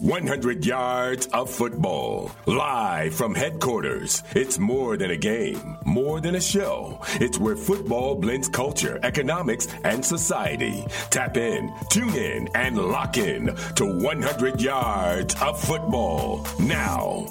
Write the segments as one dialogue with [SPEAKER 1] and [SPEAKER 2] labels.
[SPEAKER 1] 100 yards of football. Live from headquarters. It's more than a game, more than a show. It's where football blends culture, economics, and society. Tap in, tune in, and lock in to 100 yards of football. Now.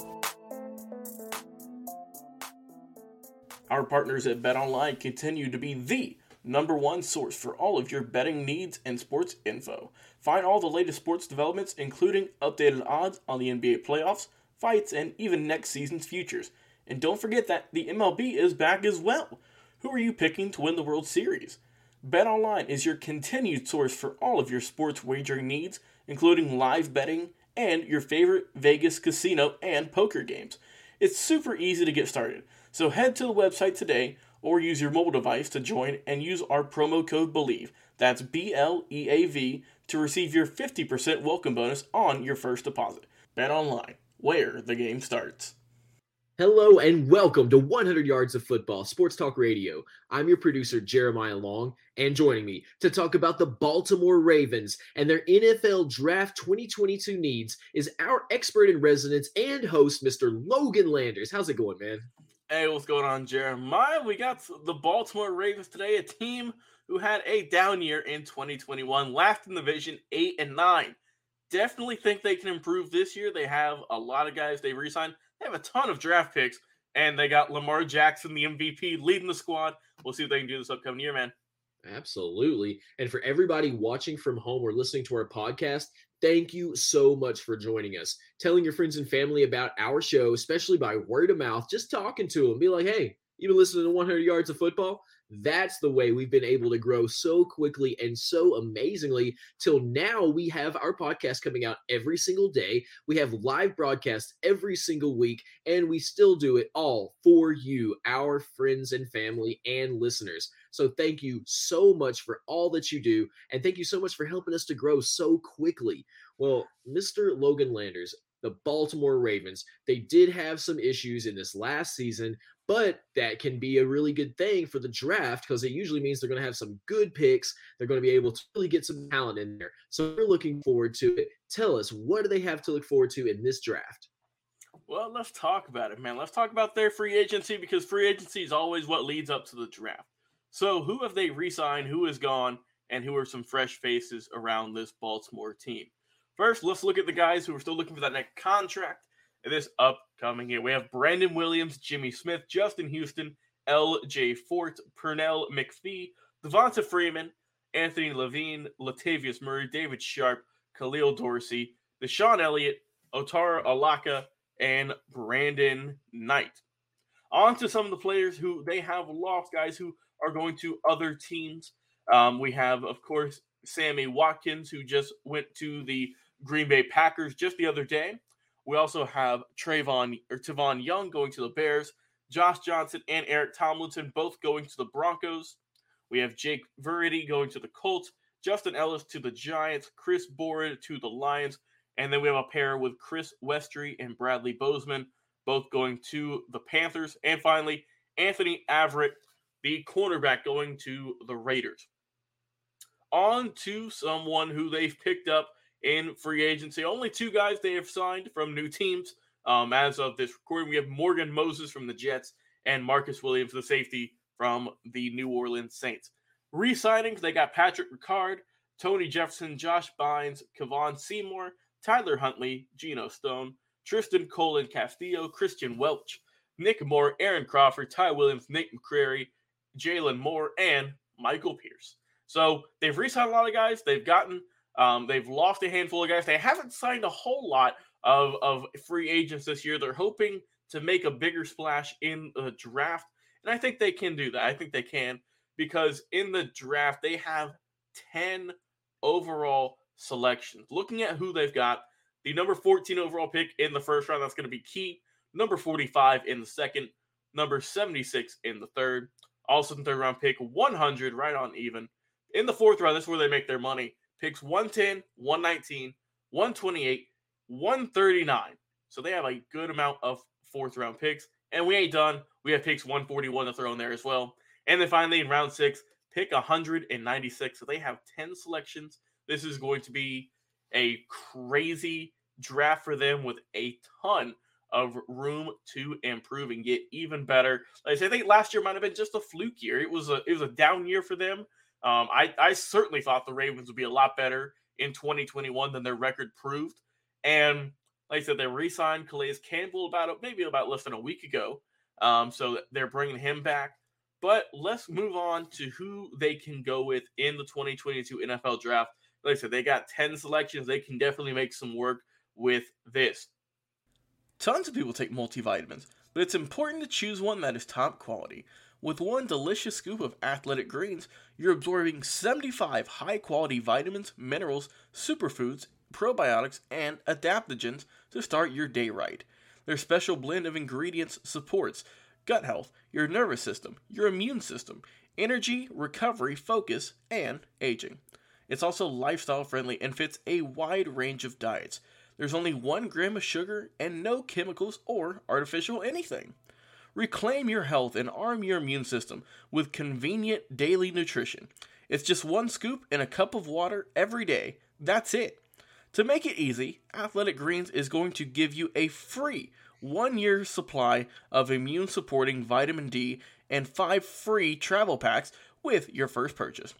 [SPEAKER 2] Our partners at BetOnline continue to be the number one source for all of your betting needs and sports info. Find all the latest sports developments, including updated odds on the NBA playoffs, fights, and even next season's futures. And don't forget that the MLB is back as well. Who are you picking to win the World Series? BetOnline is your continued source for all of your sports wagering needs, including live betting and your favorite Vegas casino and poker games. It's super easy to get started, so head to the website today or use your mobile device to join and use our promo code BLEAV. That's B L E A V to receive your 50% welcome bonus on your first deposit. BetOnline, where the game starts.
[SPEAKER 3] Hello and welcome to 100 Yards of Football, Sports Talk Radio. I'm your producer, Jeremiah Long, and joining me to talk about the Baltimore Ravens and their NFL Draft 2022 needs is our expert in residence and host, Mr. Logan Landers. How's it going, man?
[SPEAKER 2] Hey, what's going on, Jeremiah? We got the Baltimore Ravens today, a team who had a down year in 2021, last in the division, eight and nine. Definitely think they can improve this year. They have a lot of guys they re-signed. They have a ton of draft picks, and they got Lamar Jackson, the MVP, leading the squad. We'll see what they can do this upcoming year, man.
[SPEAKER 3] Absolutely. And for everybody watching from home or listening to our podcast, thank you so much for joining us. Telling your friends and family about our show, especially by word of mouth, just talking to them. Be like, hey, you been listening to 100 Yards of Football? That's the way we've been able to grow so quickly and so amazingly till now we have our podcast coming out every single day. We have live broadcasts every single week and we still do it all for you, our friends and family and listeners. So thank you so much for all that you do and thank you so much for helping us to grow so quickly. Well, Mr. Logan Landers, the Baltimore Ravens. They did have some issues in this last season, but that can be a really good thing for the draft because it usually means they're going to have some good picks. They're going to be able to really get some talent in there. So we're looking forward to it. Tell us, what do they have to look forward to in this draft?
[SPEAKER 2] Well, let's talk about it, man. Let's talk about their free agency because free agency is always what leads up to the draft. So, who have they re signed? Who is gone? And who are some fresh faces around this Baltimore team? First, let's look at the guys who are still looking for that next contract this upcoming year. We have Brandon Williams, Jimmy Smith, Justin Houston, L.J. Fort, Pernell McPhee, Devonta Freeman, Anthony Levine, Latavius Murray, David Sharpe, Khalil Dorsey, DeShon Elliott, Otaro Alaka, and Brandon Knight. On to some of the players who they have lost, guys who are going to other teams. Um, we have, of course, Sammy Watkins, who just went to the Green Bay Packers just the other day. We also have Trayvon or Tavon Young going to the Bears, Josh Johnson and Eric Tomlinson both going to the Broncos. We have Jake Verity going to the Colts, Justin Ellis to the Giants, Chris Board to the Lions, and then we have a pair with Chris Westry and Bradley Bozeman, both going to the Panthers. And finally, Anthony Averett, the cornerback, going to the Raiders. On to someone who they've picked up in free agency. Only two guys they have signed from new teams. Um, as of this recording, we have Morgan Moses from the Jets and Marcus Williams, the safety from the New Orleans Saints. Re-signings, they got Patrick Ricard, Tony Jefferson, Josh Bynes, Kevon Seymour, Tyler Huntley, Geno Stone, Trystan Colon-Castillo, Christian Welch, Nick Moore, Aaron Crawford, Ty Williams, Nate McCrary, Jalen Moore, and Michael Pierce. So they've re-signed a lot of guys. They've gotten um, they've lost a handful of guys. They haven't signed a whole lot of, of free agents this year. They're hoping to make a bigger splash in the draft. And I think they can do that. I think they can because in the draft, they have 10 overall selections. Looking at who they've got, the number 14 overall pick in the first round, that's going to be key. Number 45 in the second, number 76 in the third. Also, the third round pick, 100, right on even. In the fourth round, that's where they make their money. Picks 110, 119, 128, 139. So they have a good amount of fourth round picks. And we ain't done. We have picks 141 to throw in there as well. And then finally in round six, pick 196. So they have 10 selections. This is going to be a crazy draft for them with a ton of room to improve and get even better. Like I, say, I think last year might have been just a fluke year. It was a it was a down year for them. Um, I I certainly thought the Ravens would be a lot better in 2021 than their record proved. And like I said, they re-signed Calais Campbell about maybe about less than a week ago. Um, so they're bringing him back. But let's move on to who they can go with in the 2022 NFL Draft. Like I said, they got 10 selections. They can definitely make some work with this. Tons of people take multivitamins, but it's important to choose one that is top quality. With one delicious scoop of athletic greens, you're absorbing 75 high quality vitamins, minerals, superfoods, probiotics, and adaptogens to start your day right. Their special blend of ingredients supports gut health, your nervous system, your immune system, energy, recovery, focus, and aging. It's also lifestyle friendly and fits a wide range of diets. There's only one gram of sugar and no chemicals or artificial anything. Reclaim your health and arm your immune system with convenient daily nutrition. It's just one scoop in a cup of water every day. That's it. To make it easy, Athletic Greens is going to give you a free one year supply of immune supporting vitamin D and five free travel packs with your first purchase.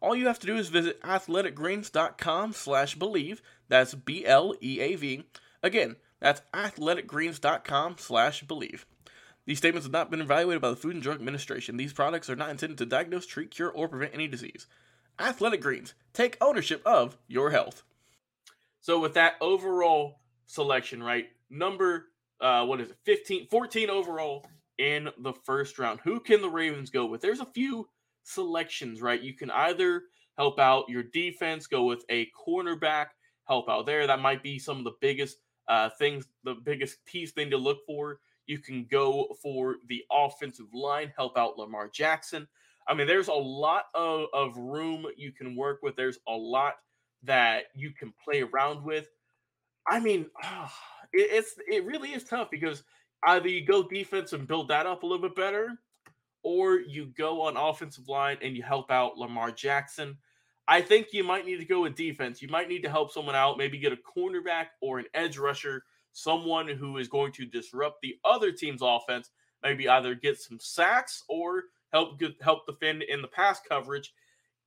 [SPEAKER 2] All you have to do is visit athleticgreens.com slash bleav. That's B-L-E-A-V. Again, that's athleticgreens.com slash bleav. These statements have not been evaluated by the Food and Drug Administration. These products are not intended to diagnose, treat, cure, or prevent any disease. Athletic Greens, take ownership of your health. So with that overall selection, right? Number uh what is it? 15 14 overall in the first round. Who can the Ravens go with? There's a few selections, right? You can either help out your defense, go with a cornerback, help out there. That might be some of the biggest uh, things, the biggest piece thing to look for. You can go for the offensive line, help out Lamar Jackson. I mean, there's a lot of, of room you can work with. There's a lot that you can play around with. I mean, oh, it, it's it really is tough because either you go defense and build that up a little bit better, or you go on offensive line and you help out Lamar Jackson. I think you might need to go with defense. You might need to help someone out, maybe get a cornerback or an edge rusher, someone who is going to disrupt the other team's offense, maybe either get some sacks or help get, help defend in the pass coverage.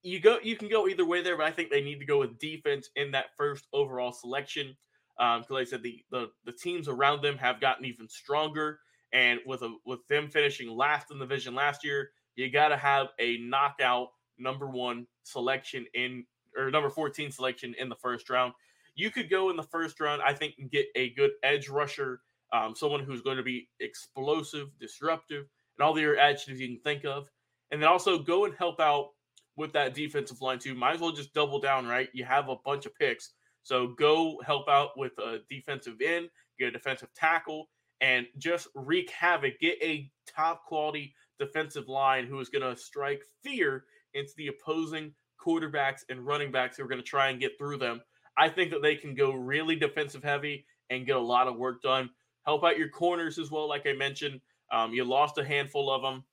[SPEAKER 2] You go you can go either way there, but I think they need to go with defense in that first overall selection. Um, because like I said, the, the the teams around them have gotten even stronger. And with a with them finishing last in the division last year, you got to have a knockout number one selection in or number 14 selection in the first round. You could go in the first round, I think, and get a good edge rusher, um, someone who's going to be explosive, disruptive, and all the other adjectives you can think of. And then also go and help out with that defensive line too. Might as well just double down, right? You have a bunch of picks. So go help out with a defensive end, get a defensive tackle, and just wreak havoc. Get a top quality defensive line who is going to strike fear into the opposing quarterbacks and running backs who are going to try and get through them. I think that they can go really defensive heavy and get a lot of work done. Help out your corners as well, like I mentioned. Um, you lost a handful of them,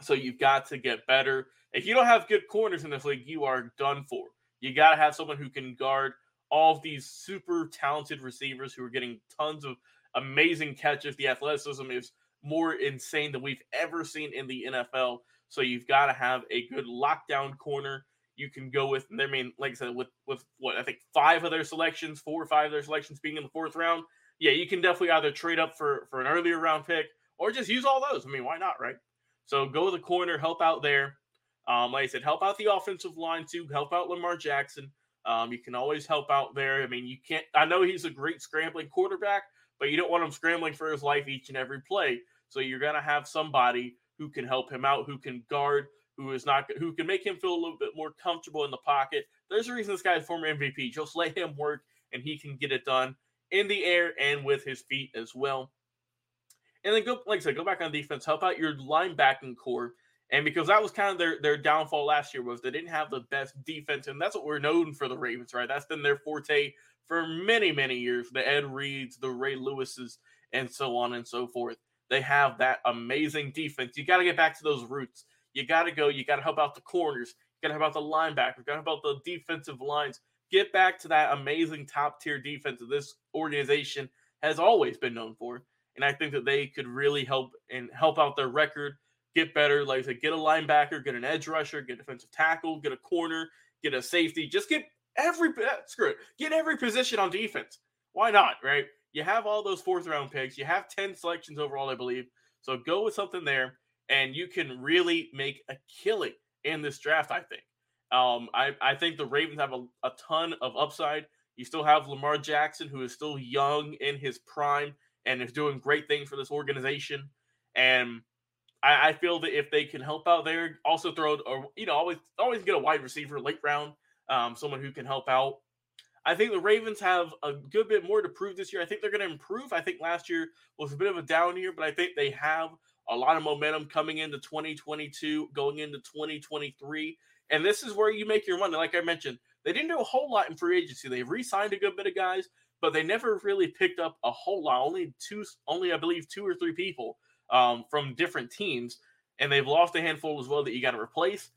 [SPEAKER 2] so you've got to get better. If you don't have good corners in this league, you are done for. You got to have someone who can guard all of these super talented receivers who are getting tons of amazing catches. The athleticism is more insane than we've ever seen in the NFL. So you've got to have a good lockdown corner you can go with. I mean, like I said, with with what I think five of their selections, four or five of their selections being in the fourth round. Yeah, you can definitely either trade up for for an earlier round pick or just use all those. I mean, why not, right? So go to the corner, help out there. Um, like I said, help out the offensive line too. Help out Lamar Jackson. Um, you can always help out there. I mean, you can't. I know he's a great scrambling quarterback, but you don't want him scrambling for his life each and every play. So you're gonna have somebody who can help him out, who can guard, who is not, who can make him feel a little bit more comfortable in the pocket. There's a reason this guy's former MVP. Just let him work, and he can get it done in the air and with his feet as well. And then go, like I said, go back on defense, help out your linebacking corps. And because that was kind of their their downfall last year was they didn't have the best defense, and that's what we're known for the Ravens, right? That's been their forte for many many years. The Ed Reeds, the Ray Lewises, and so on and so forth. They have that amazing defense. You got to get back to those roots. You got to go. You got to help out the corners. You got to help out the linebackers. You got to help out the defensive lines. Get back to that amazing top tier defense that this organization has always been known for. And I think that they could really help and help out their record, get better. Like I said, get a linebacker, get an edge rusher, get defensive tackle, get a corner, get a safety. Just get every eh, screw it. Get every position on defense. Why not? Right? You have all those fourth round picks. You have 10 selections overall, I believe. So go with something there, and you can really make a killing in this draft, I think. Um, I, I think the Ravens have a, a ton of upside. You still have Lamar Jackson, who is still young in his prime and is doing great things for this organization. And I, I feel that if they can help out there, also throw or you know always always get a wide receiver late round, um, someone who can help out. I think the Ravens have a good bit more to prove this year. I think they're going to improve. I think last year was a bit of a down year, but I think they have a lot of momentum coming into 2022, going into 2023. And this is where you make your money. Like I mentioned, they didn't do a whole lot in free agency. They re-signed a good bit of guys, but they never really picked up a whole lot. Only two, only I believe two or three people um, from different teams, and they've lost a handful as well that you got to replace.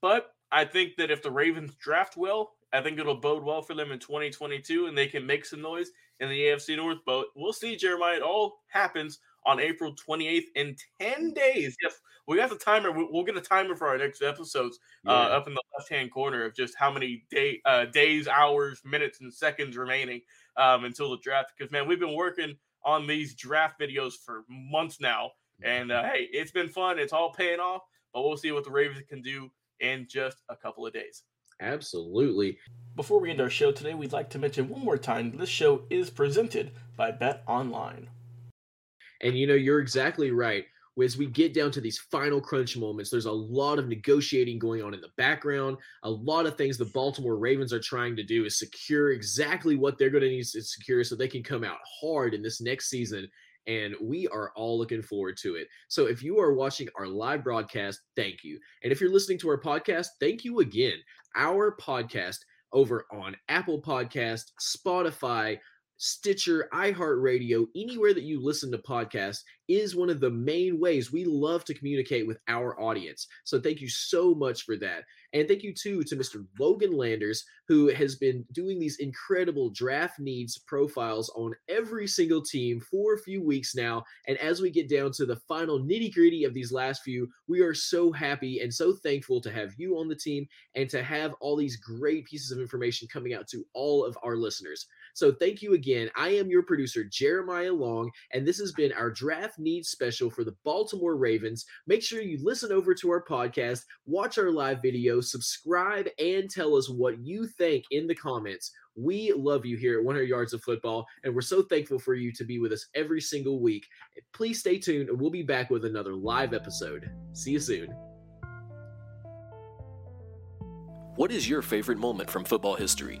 [SPEAKER 2] But I think that if the Ravens draft well, I think it'll bode well for them in 2022 and they can make some noise in the AFC North. But we'll see, Jeremiah. It all happens on April 28th in 10 days. Yes, we got the timer. We'll get a timer for our next episodes uh, yeah. uh, up in the left hand corner of just how many day, uh, days, hours, minutes, and seconds remaining um, until the draft. Because, man, we've been working on these draft videos for months now. And uh, hey, it's been fun. It's all paying off. But we'll see what the Ravens can do in just a couple of days.
[SPEAKER 3] Absolutely.
[SPEAKER 2] Before we end our show today, we'd like to mention one more time this show is presented by BetOnline.
[SPEAKER 3] And you know, you're exactly right. As we get down to these final crunch moments, there's a lot of negotiating going on in the background. A lot of things the Baltimore Ravens are trying to do is secure exactly what they're going to need to secure so they can come out hard in this next season and we are all looking forward to it. So if you are watching our live broadcast, thank you. And if you're listening to our podcast, thank you again. Our podcast over on Apple Podcast, Spotify, Stitcher, iHeartRadio, anywhere that you listen to podcasts is one of the main ways we love to communicate with our audience. So thank you so much for that. And thank you too to Mr. Logan Landers, who has been doing these incredible draft needs profiles on every single team for a few weeks now. And as we get down to the final nitty gritty of these last few, we are so happy and so thankful to have you on the team and to have all these great pieces of information coming out to all of our listeners. So thank you again. I am your producer, Jeremiah Long, and this has been our draft needs special for the Baltimore Ravens. Make sure you listen over to our podcast, watch our live video, subscribe, and tell us what you think in the comments. We love you here at 100 Yards of Football, and we're so thankful for you to be with us every single week. Please stay tuned, and we'll be back with another live episode. See you soon.
[SPEAKER 4] What is your favorite moment from football history?